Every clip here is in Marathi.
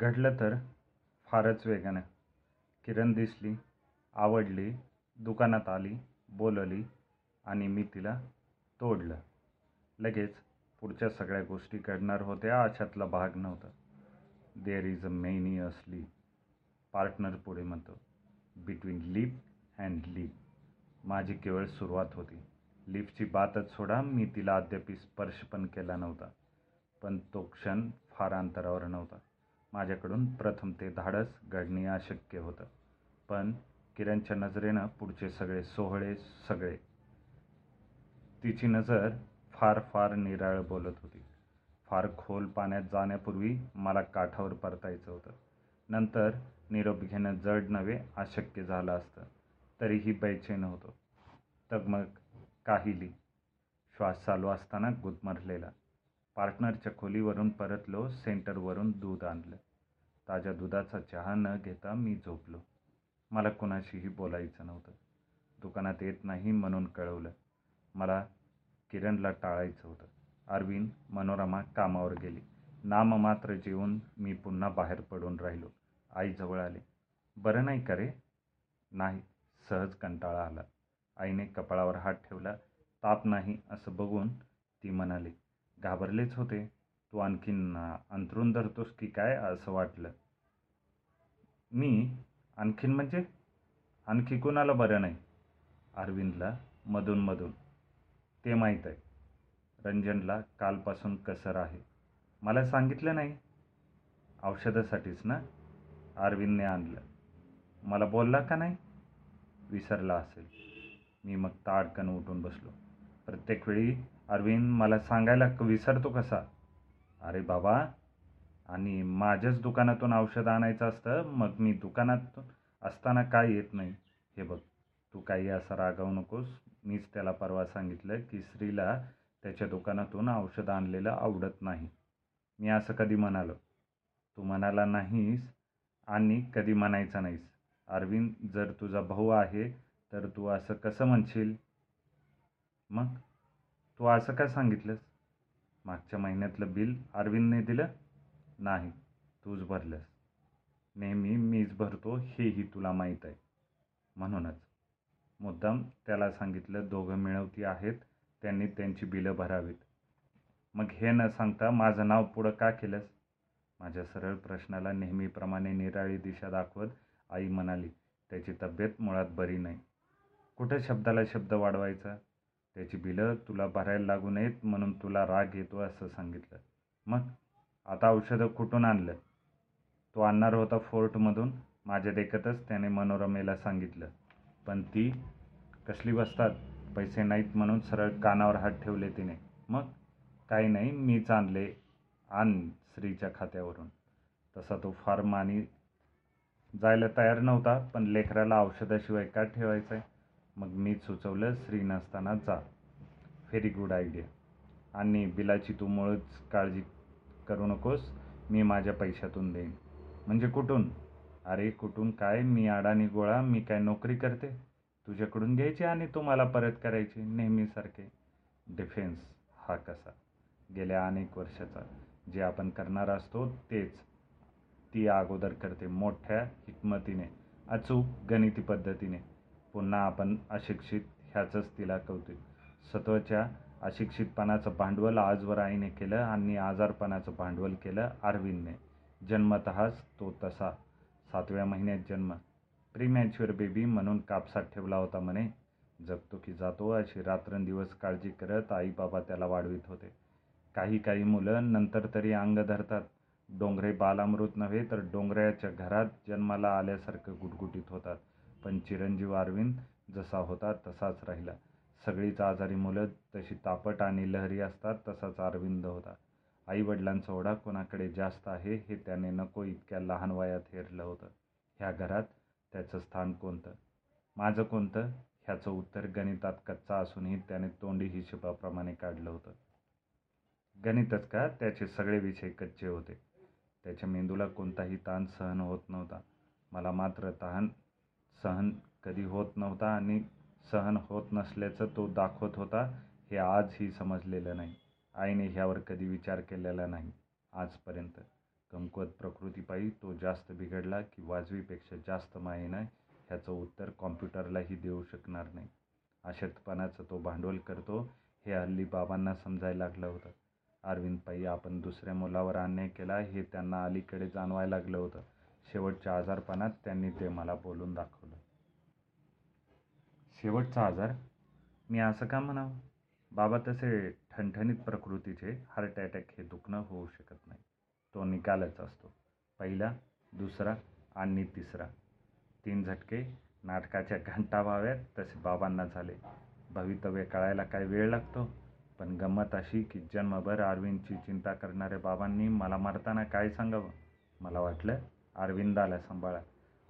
घडलं तर फारच वेगानं. किरण दिसली, आवडली, दुकानात आली, बोलवली आणि मी तिला तोडलं. लगेच पुढच्या सगळ्या गोष्टी घडणार होत्या अशातला भाग नव्हता. देअर इज अ मेनी असली पार्टनर पुढे म्हणतो. Between lip and lip. माझी केवळ सुरुवात होती. लिपची बातच सोडा मी तिला अद्याप स्पर्श पण केला नव्हता. पण तो क्षण फार अंतरावर नव्हता. माझ्याकडून प्रथम ते धाडस घडणे अशक्य होतं. पण किरणच्या नजरेनं पुढचे सगळे सोहळे सगळे. तिची नजर फार फार निराळ बोलत होती. फार खोल पाण्यात जाण्यापूर्वी मला काठावर परतायचं होतं. नंतर निरोप घेणं जड नव्हे अशक्य झालं असतं. तरीही बैचेन होतो. तगमग काहिली. श्वास चालू असताना गुदमरलेला. पार्टनरच्या खोलीवरून परतलो सेंटरवरून दूध आणलं. ताज्या दुधाचा चहा न घेता मी झोपलो. मला कुणाशीही बोलायचं नव्हतं. दुकानात येत नाही म्हणून कळवलं. मला किरणला टाळायचं होतं. अरविंद, मनोरमा कामावर गेली. नाममात्र जेवून मी पुन्हा बाहेर पडून राहिलो. आई जवळ आली. बरं नाही का रे? नाही. सहज कंटाळा आला. आईने कपाळावर हात ठेवला. ताप नाही असं बघून ती म्हणाली. घाबरलेच होते. तू आणखीन अंथरून धरतोस की काय असं वाटलं. मी? आणखीन म्हणजे? आणखी कोणाला बरं नाही? अरविंदला मधून मधून. ते माहीत आहे. रंजनला कालपासून कसर आहे. मला सांगितलं नाही. औषधासाठीच ना? अरविंदने आणलं. मला बोलला का नाही? विसरला असेल. मी मग ताडकन उठून बसलो. प्रत्येक वेळी अरविंद मला सांगायला विसरतो कसा? अरे बाबा, आणि माझ्याच दुकानातून औषध आणायचं असतं मग मी दुकानात असताना काय येत नाही? हे बघ, तू काही असं रागावू नकोस. मीच त्याला परवा सांगितलं की स्त्रीला त्याच्या दुकानातून औषध आणलेलं आवडत नाही. मी असं कधी म्हणालो? तू म्हणाला नाहीस आणि कधी म्हणायचा नाहीस. अरविंद, जर तुझा भाऊ आहे तर तू असं कसं म्हणशील? मग? तू असं का सांगितलंस? मागच्या महिन्यातलं बिल अरविंदने दिलं? नाही, तूच भरलंस. नेहमी मीच भरतो हेही तुला माहीत आहे. म्हणूनच. मुद्दाम त्याला सांगितलं दोघं मिळवती आहेत त्यांनी त्यांची बिलं भरावीत. मग हे न सांगता माझं नाव पुढं का केलंस? माझ्या सरळ प्रश्नाला नेहमीप्रमाणे निराळी दिशा दाखवत आई म्हणाली. त्याची तब्येत मुळात बरी नाही. कुठं शब्दाला शब्द वाढवायचा? त्याची बिलं तुला भरायला लागू नयेत म्हणून तुला राग येतो असं सांगितलं. मग? आता औषधं कुठून आणलं? तो आणणार होता फोर्टमधून. माझ्या देखतच त्याने मनोरमेला सांगितलं. पण ती कसली बसतात पैसे नाहीत म्हणून सरळ कानावर हात ठेवले तिने. मग? काही नाही, मीच आणले. आण श्रीच्या खात्यावरून. तसा तो फार मानी जायला तयार नव्हता. पण लेकराला औषधाशिवाय का आहे मग मी सुचवलं श्री नसताना जा. Very good idea. आणि बिलाची तू मुळच काळजी करू नकोस. मी माझ्या पैशातून देईन. म्हणजे कुठून? अरे कुठून काय मी अडाणी गोळा मी काय नोकरी करते? तुझ्याकडून घ्यायची आणि तू मला परत करायची नेहमीसारखे. डिफेन्स हा कसा? गेल्या अनेक वर्षाचा. जे आपण करणार असतो तेच ती अगोदर करते मोठ्या हिकमतीने, अचूक गणिती पद्धतीने. पुन्हा आपण अशिक्षित ह्याचंच तिला कौतुक. स्वतःच्या अशिक्षितपणाचं भांडवल आजवर आईने केलं आणि आजारपणाचं भांडवल केलं अरविंदने. जन्मतःच तो तसा. सातव्या महिन्यात जन्म. प्रीमॅच्युअर बेबी म्हणून कापसात ठेवला होता म्हणे. जगतो की जातो अशी रात्रंदिवस काळजी करत आई बाबा त्याला वाढवीत होते. काही काही मुलं नंतर तरी अंग धरतात. डोंगरे बालामृत नव्हे तर डोंगराच्या घरात जन्माला आल्यासारखं गुटगुटीत होतात. पण चिरंजीव अरविंद जसा होता तसाच राहिला. सगळीच आजारी मुलं तशी तापट आणि लहरी असतात तसाच अरविंद होता. आईवडिलांचा ओढा कोणाकडे जास्त आहे हे त्याने नको इतक्या लहान वयात हेरलं होतं. ह्या घरात त्याचं स्थान कोणतं? माझं कोणतं? ह्याचं उत्तर गणितात कच्चा असूनही त्याने तोंडी हिशोबाप्रमाणे काढलं होतं. गणितच का? त्याचे सगळे विषय कच्चे होते. त्याच्या मेंदूला कोणताही ताण सहन होत नव्हता. मला मात्र ताण सहन कधी होत नव्हता आणि सहन होत नसल्याचं तो दाखवत होता हे आजही समजलेलं नाही. आईने ह्यावर कधी विचार केलेला नाही आजपर्यंत. कमकुवत प्रकृतीपायी तो जास्त बिघडला की वाजवीपेक्षा जास्त मायेनं ह्याचं उत्तर कॉम्प्युटरलाही देऊ शकणार नाही अशक्तपणाचं तो भांडवल करतो हे हल्ली बाबांना समजायला लागलं होतं अरविंदपायी आपण दुसऱ्या मुलावर अन्याय केला हे त्यांना अलीकडे जाणवायला लागलं होतं शेवटच्या आजारपणात त्यांनी ते मला बोलून दाखवलं. शेवटचा आजार? मी असं का म्हणावं? बाबा तसे ठणठणीत प्रकृतीचे हार्ट अटॅक हे दुखणं होऊ शकत नाही. तो निकालच असतो. पहिला दुसरा आणि तिसरा. तीन झटके नाटकाच्या घंटा व्हाव्यात तसे बाबांना झाले. भवितव्य कळायला काय वेळ लागतो पण गंमत अशी की जन्मभर अरविंदची चिंता करणाऱ्या बाबांनी मला मरताना काय सांगावं? मला वाटलं अरविंदाला सांभाळा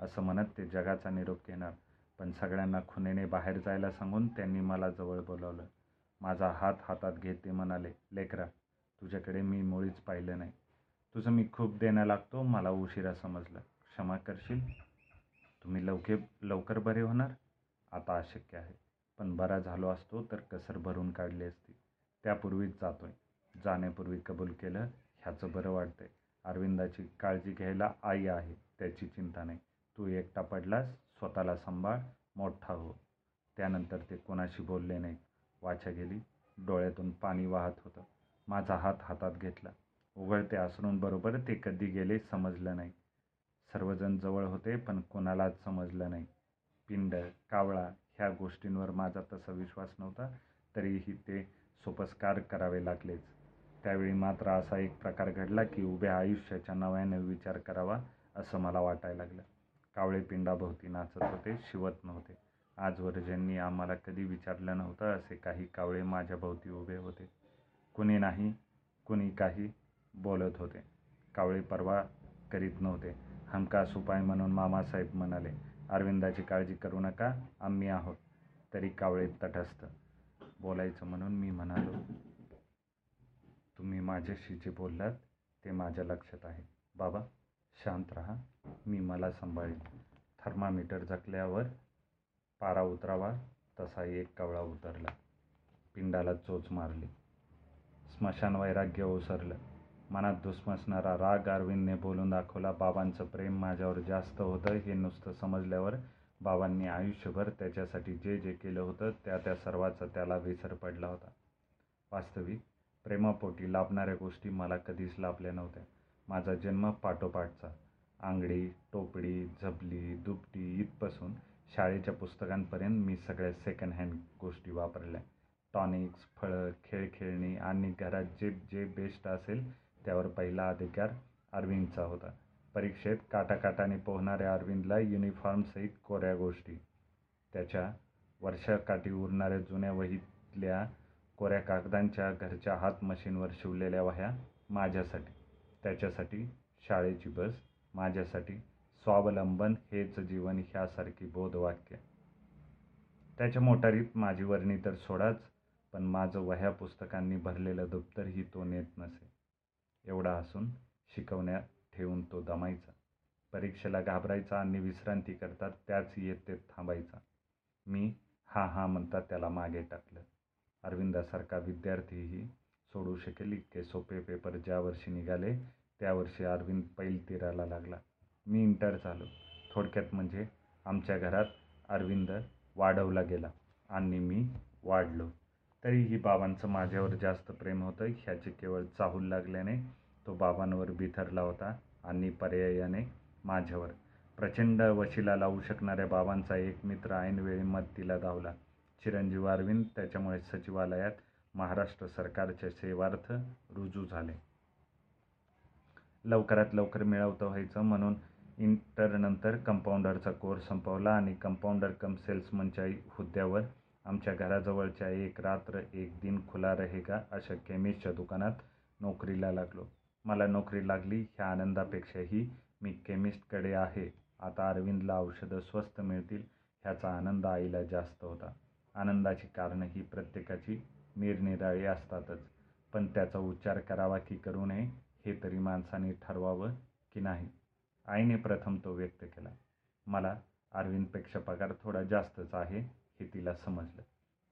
असं म्हणत ते जगाचा निरोप घेणार. पण सगळ्यांना खुनेने बाहेर जायला सांगून त्यांनी मला जवळ बोलावलं. माझा हात हातात घेत ते म्हणाले लेकरा तुझ्याकडे मी मुळीच पाहिलं नाही. तुझं मी खूप देणं लागतो मला उशिरा समजलं. क्षमा करशील? तुम्ही लवके लवकर बरे होणार? आता अशक्य आहे. पण बरा झालो असतो तर कसर भरून काढली असती. त्यापूर्वीच जातोय. जाण्यापूर्वी कबूल केलं ह्याचं बरं वाटतंय. अरविंदाची काळजी घ्यायला आई आहे त्याची चिंता नाही. तू एकटा पडलास स्वतःला सांभाळ मोठा हो. त्यानंतर ते कोणाशी बोलले नाहीत वाचा गेली. डोळ्यातून पाणी वाहत होतं. माझा हात हातात घेतला. उघडते असूनबरोबर ते कधी गेले समजलं नाही. सर्वजण जवळ होते पण कोणालाच समजलं नाही. पिंड कावळा ह्या गोष्टींवर माझा तसा विश्वास नव्हता तरीही ते सोपस्कार करावे लागलेच. त्यावेळी मात्र असा एक प्रकार घडला की उभ्या आयुष्याच्या नव्याने विचार करावा असं मला वाटायला लागलं. कावळे पिंडाभोवती नाचत होते शिवत नव्हते. आजवर ज्यांनी आम्हाला कधी विचारलं नव्हतं असे काही कावळे माझ्याभोवती उभे होते. कुणी नाही कुणी काही बोलत होते. कावळे परवा करीत नव्हते. हमखास उपाय म्हणून मामासाहेब म्हणाले अरविंदाची काळजी करू नका आम्ही आहोत. तरी कावळे तटस्थ. बोलायचं म्हणून मी म्हणालो तुम्ही माझ्याशी जे बोललात ते माझ्या लक्षात आहे. बाबा शांत राहा. मी मला सांभाळेन. थर्मामीटर झकल्यावर पारा उतरावा. तसा एक कवळा उतरला. पिंडाला चोच मारली. स्मशान वैराग्य ओसरलं. मनात दुसमसणारा राग अरविंदने बोलून दाखवला बाबांचं प्रेम माझ्यावर जास्त होतं हे नुसतं समजल्यावर बाबांनी आयुष्यभर त्याच्यासाठी जे जे केलं होतं त्या त्या सर्वाचा त्याला विसर पडला होता. वास्तविक प्रेमापोटी लाभणाऱ्या गोष्टी मला कधीच लाभल्या नव्हत्या. माझा जन्म पाठोपाठचा. आंगडी टोपडी झबली दुपटी इथपासून शाळेच्या पुस्तकांपर्यंत मी सगळ्या सेकंड हँड गोष्टी वापरल्या. टॉनिक्स फळं खेळ खेळणी आणि घरात जे जे बेस्ट असेल त्यावर पहिला अधिकार अरविंदचा होता. परीक्षेत काटाकाटाने पोहणाऱ्या अरविंदला युनिफॉर्मसहित कोऱ्या गोष्टी. त्याच्या वर्षाकाठी उरणाऱ्या जुन्या वहीतल्या कोऱ्या कागदांच्या घरच्या हात मशीनवर शिवलेल्या वह्या माझ्यासाठी. त्याच्यासाठी शाळेची बस माझ्यासाठी स्वावलंबन हेच जीवन ह्यासारखी बोधवाक्य. त्याच्या मोटारीत माझी वर्णी तर सोडाच पण माझं वह्या पुस्तकांनी भरलेलं दप्तरही तो नेत नसे. एवढा असून शिकवण्यात ठेवून तो दमायचा. परीक्षेला घाबरायचा आणि विश्रांती करतात त्याच येत थांबायचा. मी हा हा म्हणता त्याला मागे टाकलं. अरविंदासारखा विद्यार्थीही सोडू शकेल. इतके सोपे पेपर ज्या वर्षी निघाले त्या वर्षी अरविंद पैलतीराला लागला. मी इंटर झालो. थोडक्यात म्हणजे आमच्या घरात अरविंद वाढवला गेला आणि मी वाढलो. तरीही बाबांचं माझ्यावर जास्त प्रेम होतं. ह्याचे केवळ चाहूल लागल्याने तो बाबांवर बिथरला होता आणि पर्यायाने माझ्यावर. प्रचंड वशिला लावू शकणाऱ्या बाबांचा एक मित्र ऐनवेळी मदतीला धावला. चिरंजीव अरविंद त्याच्यामुळे सचिवालयात महाराष्ट्र सरकारच्या सेवार्थ रुजू झाले. लवकरात लवकर मिळवतं व्हायचं म्हणून इंटरनंतर कंपाऊंडरचा कोर्स संपवला आणि कंपाऊंडर कम सेल्समनच्या हुद्द्यावर आमच्या घराजवळच्या एक रात्र एक दिन खुला रहेगा अशा केमिस्टच्या दुकानात नोकरीला लागलो. मला नोकरी लागली ह्या आनंदापेक्षाही मी केमिस्टकडे आहे. आता अरविंदला औषधं स्वस्त मिळतील ह्याचा आनंद आईला जास्त होता. आनंदाची कारणं ही प्रत्येकाची निरनिराळी असतातच. पण त्याचा उच्चार करावा की करू नये हे तरी माणसाने ठरवावं की नाही? आईने प्रथम तो व्यक्त केला मला अरविंदपेक्षा पगार थोडा जास्तच आहे हे तिला समजलं.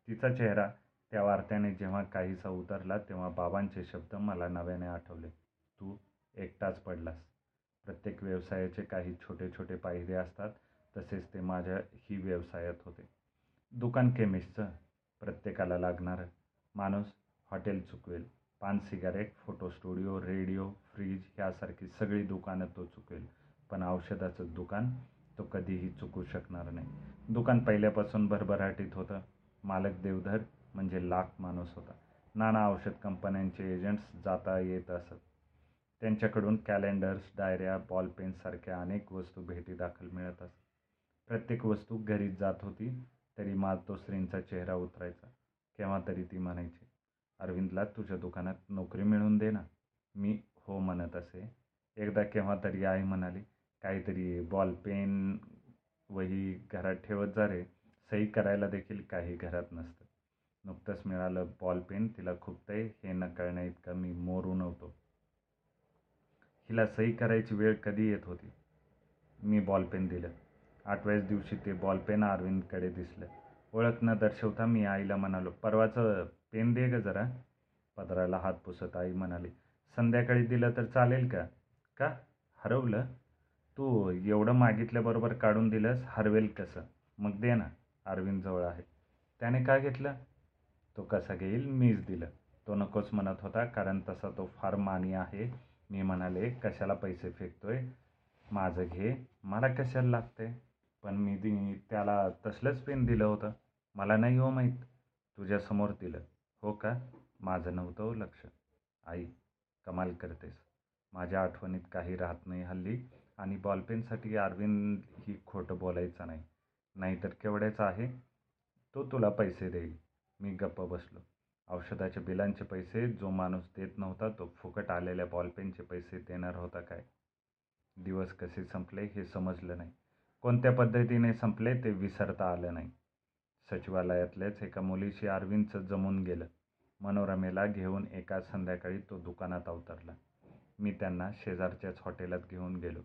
तिचा चेहरा त्या वार्त्याने जेव्हा काहीसा उतरला तेव्हा बाबांचे शब्द मला नव्याने आठवले. तू एकटाच पडलास. प्रत्येक व्यवसायाचे काही छोटे छोटे पायरे असतात तसेच ते माझ्या ही व्यवसायात होते. दुकान केमिस्टचं प्रत्येकाला लागणारं. माणूस हॉटेल चुकवेल पान cigarette photo studio radio fridge ह्यासारखी सगळी दुकानं तो चुकवेल पण औषधाचं दुकान तो कधीही चुकू शकणार नाही. दुकान पहिल्यापासून भरभराटीत होतं. मालक देवधर म्हणजे लाख माणूस होता. नाना औषध कंपन्यांचे एजंट्स जाता येत असत. त्यांच्याकडून कॅलेंडर्स डायऱ्या बॉलपेनसारख्या अनेक वस्तू भेटीदाखल मिळत असत. प्रत्येक वस्तू घरी जात होती. तरी मातोश्रींचा चेहरा उतरायचा. केव्हा तरी ती म्हणायची अरविंदला तुझ्या दुकानात नोकरी मिळवून दे ना. मी हो म्हणत असे. एकदा केव्हा तरी आई म्हणाली काहीतरी बॉल पेन वही घरात ठेवत जा रे सही करायला देखील काही घरात नसतं. नुकतंच मिळालं बॉल पेन तिला खुपतंय हे न कळण्याइतका मी मोरू नव्हतो. हिला सही करायची वेळ कधी येत होती? मी बॉल पेन दिलं. आठव्याच दिवशी ते बॉलपेन अरविंदकडे दिसलं. ओळख न दर्शवता मी आईला म्हणालो परवाचं पेन दे ग जरा. पदराला हात पुसत आई म्हणाली संध्याकाळी दिलं तर चालेल का? का? हरवलं? तू एवढं मागितल्याबरोबर काढून दिलंस हरवेल कसं? मग दे ना अरविंदजवळ आहे. त्याने का घेतलं? तो कसा घेईल मीच दिलं. तो नकोच म्हणत होता कारण तसा तो फार मानी आहे. मी म्हणाले कशाला पैसे फेकतोय? माझं घे. मला कशाला लागते पण मी ती त्याला तसलंच पेन दिलं होतं. मला नाही हो माहीत. तुझ्यासमोर दिलं. हो का? माझं नव्हतं हो लक्ष. आई कमाल करतेस. माझ्या आठवणीत काही राहत नाही हल्ली आणि बॉलपेनसाठी अरविंद ही खोटं बोलायचं नाही. नाहीतर केवढ्याचा आहे? तो तुला पैसे देईल. मी गप्प बसलो. औषधाच्या बिलांचे पैसे जो माणूस देत नव्हता तो फुकट आलेल्या बॉलपेनचे पैसे देणार होता काय? दिवस कसे संपले हे समजलं नाही. कोणत्या पद्धतीने संपले ते विसरता आलं नाही. सचिवालयातल्याच एका मुलीशी अरविंदचं जमून गेलं. मनोरमेला घेऊन एका संध्याकाळी तो दुकानात अवतरला. मी त्यांना शेजारच्याच हॉटेलात घेऊन गेलो.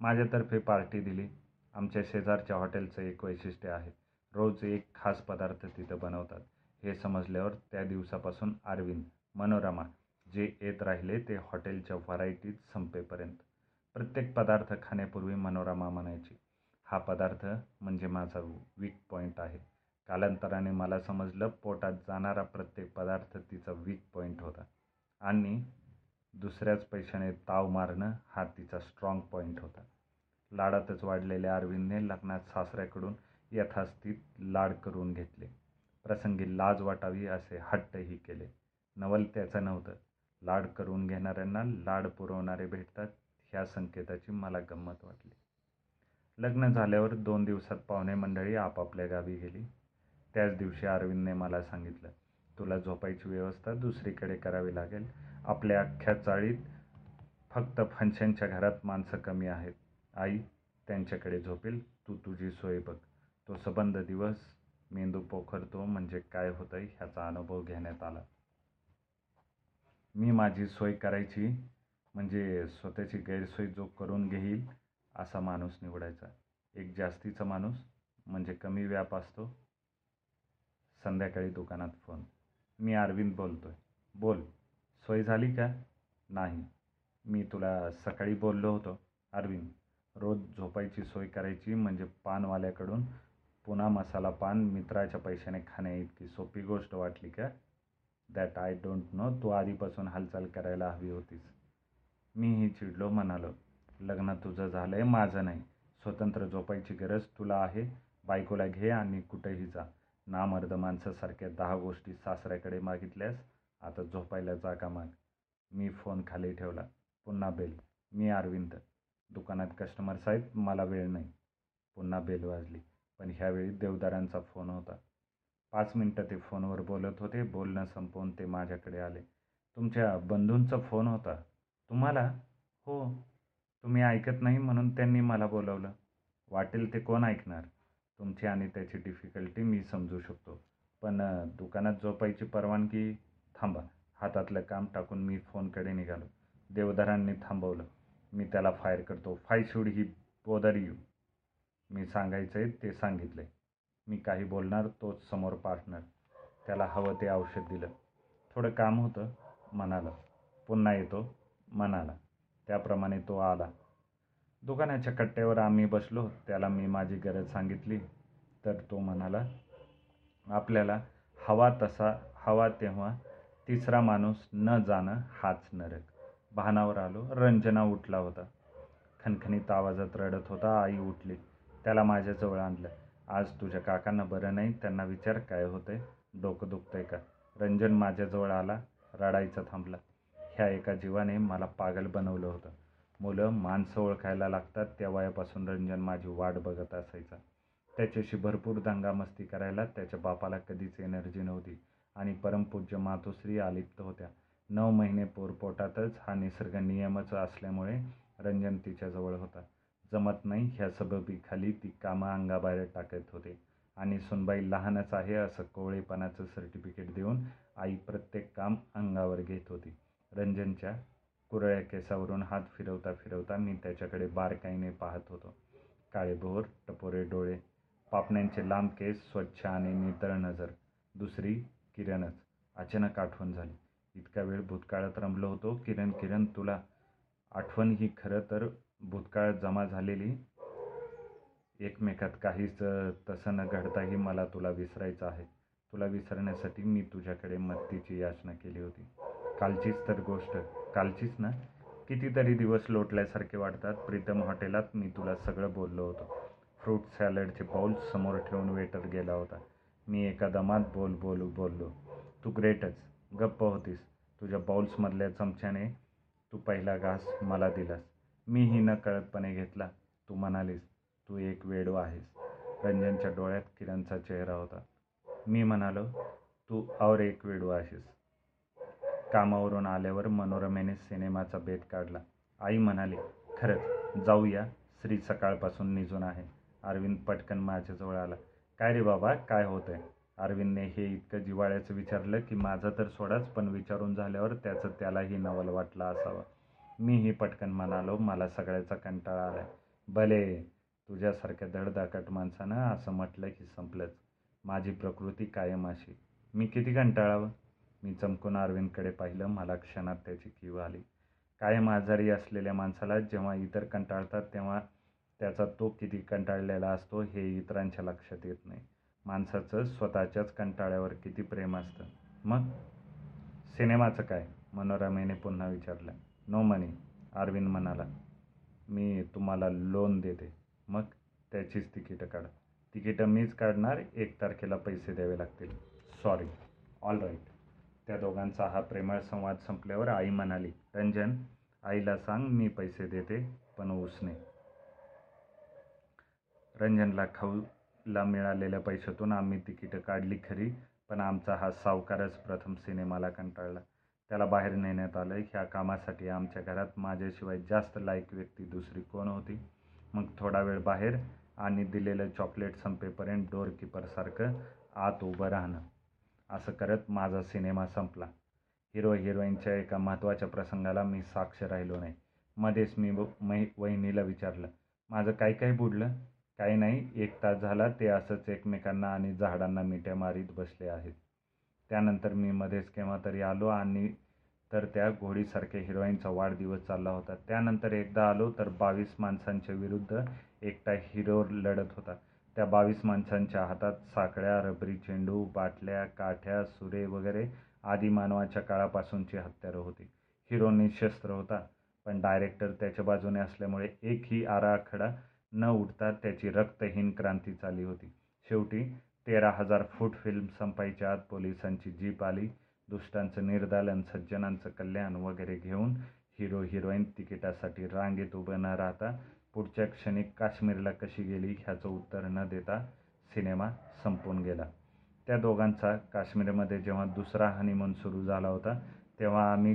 माझ्यातर्फे पार्टी दिली. आमच्या शेजारच्या हॉटेलचं एक वैशिष्ट्य आहे. रोज एक खास पदार्थ तिथं बनवतात. हे समजल्यावर त्या दिवसापासून अरविंद मनोरमा जे येत राहिले ते हॉटेलच्या व्हरायटीज संपेपर्यंत. प्रत्येक पदार्थ खाण्यापूर्वी मनोरमा म्हणायची हा पदार्थ म्हणजे माझा वीक पॉईंट आहे. कालांतराने मला समजलं पोटात जाणारा प्रत्येक पदार्थ तिचा वीक पॉईंट होता. आणि दुसऱ्याच पैशाने ताव मारणं हा तिचा स्ट्रॉंग पॉईंट होता. लाडातच वाढलेल्या अरविंदने लग्नात सासऱ्याकडून यथास्थित लाड करून घेतले. प्रसंगी लाज वाटावी असे हट्टही केले. नवल त्याचं नव्हतं. लाड करून घेणाऱ्यांना लाड पुरवणारे भेटतात ह्या संकेताची मला गंमत वाटली. लग्न झाल्यावर दोन दिवसात पाहुणे मंडळी आपापल्या गावी गेली. त्याच दिवशी अरविंदने मला सांगितलं तुला झोपायची व्यवस्था दुसरीकडे करावी लागेल. आपल्या अख्ख्या चाळीत फक्त फंक्शनच्या घरात माणसं कमी आहेत. आई त्यांच्याकडे झोपेल. तू तुझी सोय बघ. तो सबंध दिवस मेंदू पोखरतो म्हणजे काय होतं ह्याचा अनुभव घेण्यात आला. मी माझी सोय करायची म्हणजे स्वतःची गैरसोय जो करून घेईल असा माणूस निवडायचा. एक जास्तीचा माणूस म्हणजे कमी व्याप असतो. संध्याकाळी दुकानात फोन मी अरविंद आहे बोल. सोय झाली का? नाही. मी तुला सकाळी बोललो होतो. अरविंद रोज झोपायची सोय करायची म्हणजे पानवाल्याकडून पुन्हा मसाला पान मित्राच्या पैशाने खाण्याइतकी सोपी गोष्ट वाटली का? दॅट आय डोंट नो तू आधीपासून हालचाल करायला हवी होतीस. मीही चिडलो म्हणालो. लग्न तुझं झालं आहे माझं नाही. स्वतंत्र झोपायची गरज तुला आहे? बायकोला घे आणि कुठेही जा. नामर्द माणसासारख्या दहा गोष्टी सासऱ्याकडे मागितल्यास आता झोपायला जागा माग. मी फोन खाली ठेवला. पुन्हा बेल. मी अरविंद. दुकानात कस्टमर्स साहेब मला वेळ नाही. पुन्हा बेल वाजली. पण ह्यावेळी देवदारांचा फोन होता. पाच मिनटं ते फोनवर बोलत होते. बोलणं संपवून ते माझ्याकडे आले. तुमच्या बंधूंचा फोन होता. तुम्हाला? हो. तुम्ही ऐकत नाही म्हणून त्यांनी मला बोलावलं. वाटेल ते कोण ऐकणार? तुमची आणि त्याची डिफिकल्टी मी समजू शकतो. पण दुकानात झोपायची परवानगी थांबा. हातातलं काम टाकून मी फोनकडे निघालो. देवधरांनी थांबवलं. मी त्याला फायर करतो. Why should he bother you. मी सांगायचं आहे ते सांगितले मी काही बोलणार तोच समोर पार्टनर त्याला हवं ते औषध दिलं. थोडं काम होतं म्हणाला. पुन्हा येतो म्हणाला. त्याप्रमाणे तो आला. दुकानाच्या कट्ट्यावर आम्ही बसलो. त्याला मी माझी गरज सांगितली. तर तो म्हणाला आपल्याला हवा तसा हवा तेव्हा तिसरा माणूस न जाणं हाच नरक. भानावर आलो. रंजना उठला होता. खणखणीत आवाजात रडत होता. आई उठली. त्याला माझ्याजवळ आणलं. आज तुझ्या काकांना बरं नाही. त्यांना विचार काय होतंय? डोकं दुखतंय का? रंजन माझ्याजवळ आला. रडायचा थांबला. ह्या एका जीवाने मला पागल बनवलं होतं. मुलं माणसं ओळखायला लागतात त्या वयापासून रंजन माझी वाट बघत असायचा. त्याच्याशी भरपूर दंगामस्ती करायला त्याच्या बापाला कधीच एनर्जी नव्हती आणि परमपूज्य मातोश्री आलिप्त होत्या. नऊ महिने पोरपोटातच हा निसर्ग नियमच असल्यामुळे रंजन तिच्याजवळ होता. जमत नाही ह्या सबबीखाली ती कामं अंगाबाहेर टाकत होते. आणि सुनबाई लहानच आहे असं कोवळेपणाचं सर्टिफिकेट देऊन आई प्रत्येक काम अंगावर घेत होती. रंजनच्या कुरळ्या केसावरून हात फिरवता फिरवता मी त्याच्याकडे बारकाईने पाहत होतो. काळेभोर टपोरे डोळे पापण्यांचे लांब केस स्वच्छ आणि नितळ नजर दुसरी किरणच अचानक आठवण झाली. इतका वेळ भूतकाळात रमलो होतो. किरण किरण तुला आठवण ही खरं तर भूतकाळात जमा झालेली? एकमेकात काहीच तसं न घडताही मला तुला विसरायचं आहे. तुला विसरण्यासाठी मी तुझ्याकडे मत्तीची याचना केली होती. कालचीच तर गोष्ट. कालचीच ना? कितीतरी दिवस लोटल्यासारखे वाटतात. प्रीतम हॉटेलात मी तुला सगळं बोललो होतो. फ्रूट सॅलडचे बाउल समोर ठेवून वेटर गेला होता. मी एका दमात बोल बोलू बोललो. तू ग्रेटच. गप्प होतीस. तुझ्या बाउल्समधल्या चमच्याने तू पहिला घास मला दिलास. मीही न कळतपणे घेतला. तू म्हणालीस तू एक वेडो आहेस. रंजनच्या डोळ्यात किरणचा चेहरा होता. मी म्हणालो तू और एक वेडो आहेस. कामावरून आल्यावर मनोरमेने सिनेमाचा बेत काढला. आई म्हणाली खरंच जाऊया. श्री सकाळपासून निजून आहे. अरविंद पटकन माझ्याजवळ आला. काय रे बाबा काय होतंय? अरविंदने हे इतकं जिवाळ्याचं विचारलं की माझं तर सोडाच पण विचारून झाल्यावर त्याचं त्यालाही नवल वाटलं असावं. मीही पटकन म्हणालो मला सगळ्याचा कंटाळा आलाय. भले तुझ्यासारख्या धडधाकट माणसानं असं म्हटलं की संपलंच. माझी प्रकृती कायम अशी. मी किती कंटाळावं? मी चमकून अरविंदकडे पाहिलं मला क्षणात त्याची कीव आली. कायम आजारी असलेल्या माणसाला जेव्हा इतर कंटाळतात तेव्हा त्याचा तो किती कंटाळलेला असतो हे इतरांच्या लक्षात येत नाही. माणसाचं स्वतःच्याच कंटाळ्यावर किती प्रेम असतं. मग? सिनेमाचं काय? मनोरमेने पुन्हा विचारलं. नो मनी अरविंद म्हणाला. मी तुम्हाला लोन देते. मग? त्याचीच तिकीटं काढा. तिकीटं मीच काढणार एक तारखेला पैसे द्यावे लागतील. सॉरी ऑल राईट त्या दोघांचा हा प्रेमळ संवाद संपल्यावर आई म्हणाली रंजन आईला सांग मी पैसे देते पण उसने. रंजनला खाऊला मिळालेल्या पैशातून आम्ही तिकीटं काढली खरी पण आमचा हा सावकारच प्रथम सिनेमाला कंटाळला. त्याला बाहेर नेण्यात आलं ह्या कामासाठी आमच्या घरात माझ्याशिवाय जास्त लायक व्यक्ती दुसरी कोण होती? मग थोडा वेळ बाहेर आणि दिलेलं चॉकलेट संपेपर्यंत डोरकीपरसारखं आत उभं राहणं. असं करत माझा सिनेमा संपला. हिरो हिरोईनच्या एका महत्त्वाच्या प्रसंगाला मी साक्ष राहिलो नाही. मध्येच मी मै वहिनीला विचारलं माझं काय काय बुडलं? काही नाही एक तास झाला ते असंच एकमेकांना आणि झाडांना मिठ्या मारीत बसले आहेत. त्यानंतर मी मध्येच केव्हा तरी आलो आणि तर त्या घोडीसारख्या हिरोईनचा वाढदिवस चालला होता. त्यानंतर एकदा आलो तर बावीस माणसांच्या विरुद्ध एकटा हिरो लढत होता. त्या बावीस माणसांच्या हातात साकळ्या रबरी चेंडू बाटल्या काठ्या सुरे वगैरे आदी मानवाच्या काळापासूनची हत्यारं होती. हिरो निशस्त्र होता पण डायरेक्टर त्याच्या बाजूने असल्यामुळे एकही आराखडा न उठता त्याची रक्तहीन क्रांती चालली होती. शेवटी तेरा हजार फूट फिल्म संपायच्या आत पोलिसांची जीप आली. दुष्टांचं निर्दालन सज्जनांचं कल्याण वगैरे घेऊन हिरो हिरोईन तिकिटासाठी रांगेत उभं न राहता पुढच्या क्षणी काश्मीरला कशी गेली ह्याचं उत्तर न देता सिनेमा संपून गेला. त्या दोघांचा काश्मीरमध्ये जेव्हा दुसरा हनीमून सुरू झाला होता तेव्हा आम्ही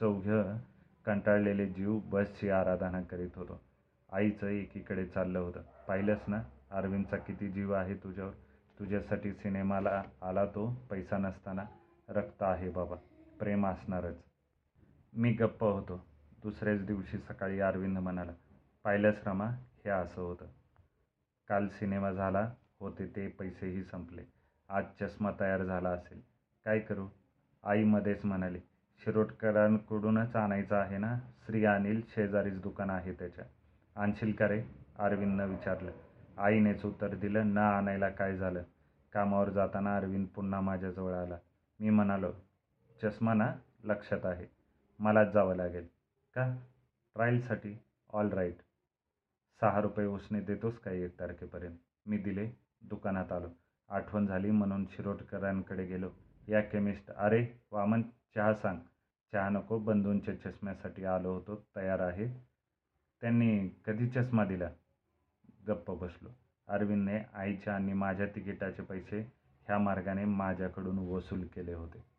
चौघं कंटाळलेले जीव बसची आराधना करीत होतो. आईचं एकीकडे चाललं होतं. पाहिलंस ना अरविंदचा किती जीव आहे तुझ्यावर? तुझ्यासाठी सिनेमाला आला तो पैसा नसताना. रक्त आहे बाबा प्रेम असणारच. मी गप्प होतो. दुसऱ्याच दिवशी सकाळी अरविंद म्हणाला पाहिलंच रमा हे असं होतं. काल सिनेमा झाला होते ते पैसेही संपले. आज चष्मा तयार झाला असेल. काय करू? आई मध्येच म्हणाली शिरोडकरांकडूनच आणायचा आहे ना? श्री अनिल शेजारीच दुकान आहे त्याच्या. आणशील का रे? अरविंदनं विचारलं. आईनेच उत्तर दिलं न आणायला काय झालं? कामावर जाताना अरविंद पुन्हा माझ्याजवळ आला. मी म्हणालो चष्मा ना लक्षात आहे. मलाच जावं लागेल. का? ट्रायलसाठी? All right. सहा रुपये उसने देतोस का एक तारखेपर्यंत? मी दिले. दुकानात आलो. आठवण झाली म्हणून शिरोडकरांकडे गेलो. या केमिस्ट अरे वामन चहा सांग. चहा नको बंधूंच्या चष्म्यासाठी आलो होतो. तयार आहे. त्यांनी कधी चष्मा दिला? गप्प बसलो. अरविंदने आईच्या आणि माझ्या तिकिटाचे पैसे ह्या मार्गाने माझ्याकडून वसूल केले होते.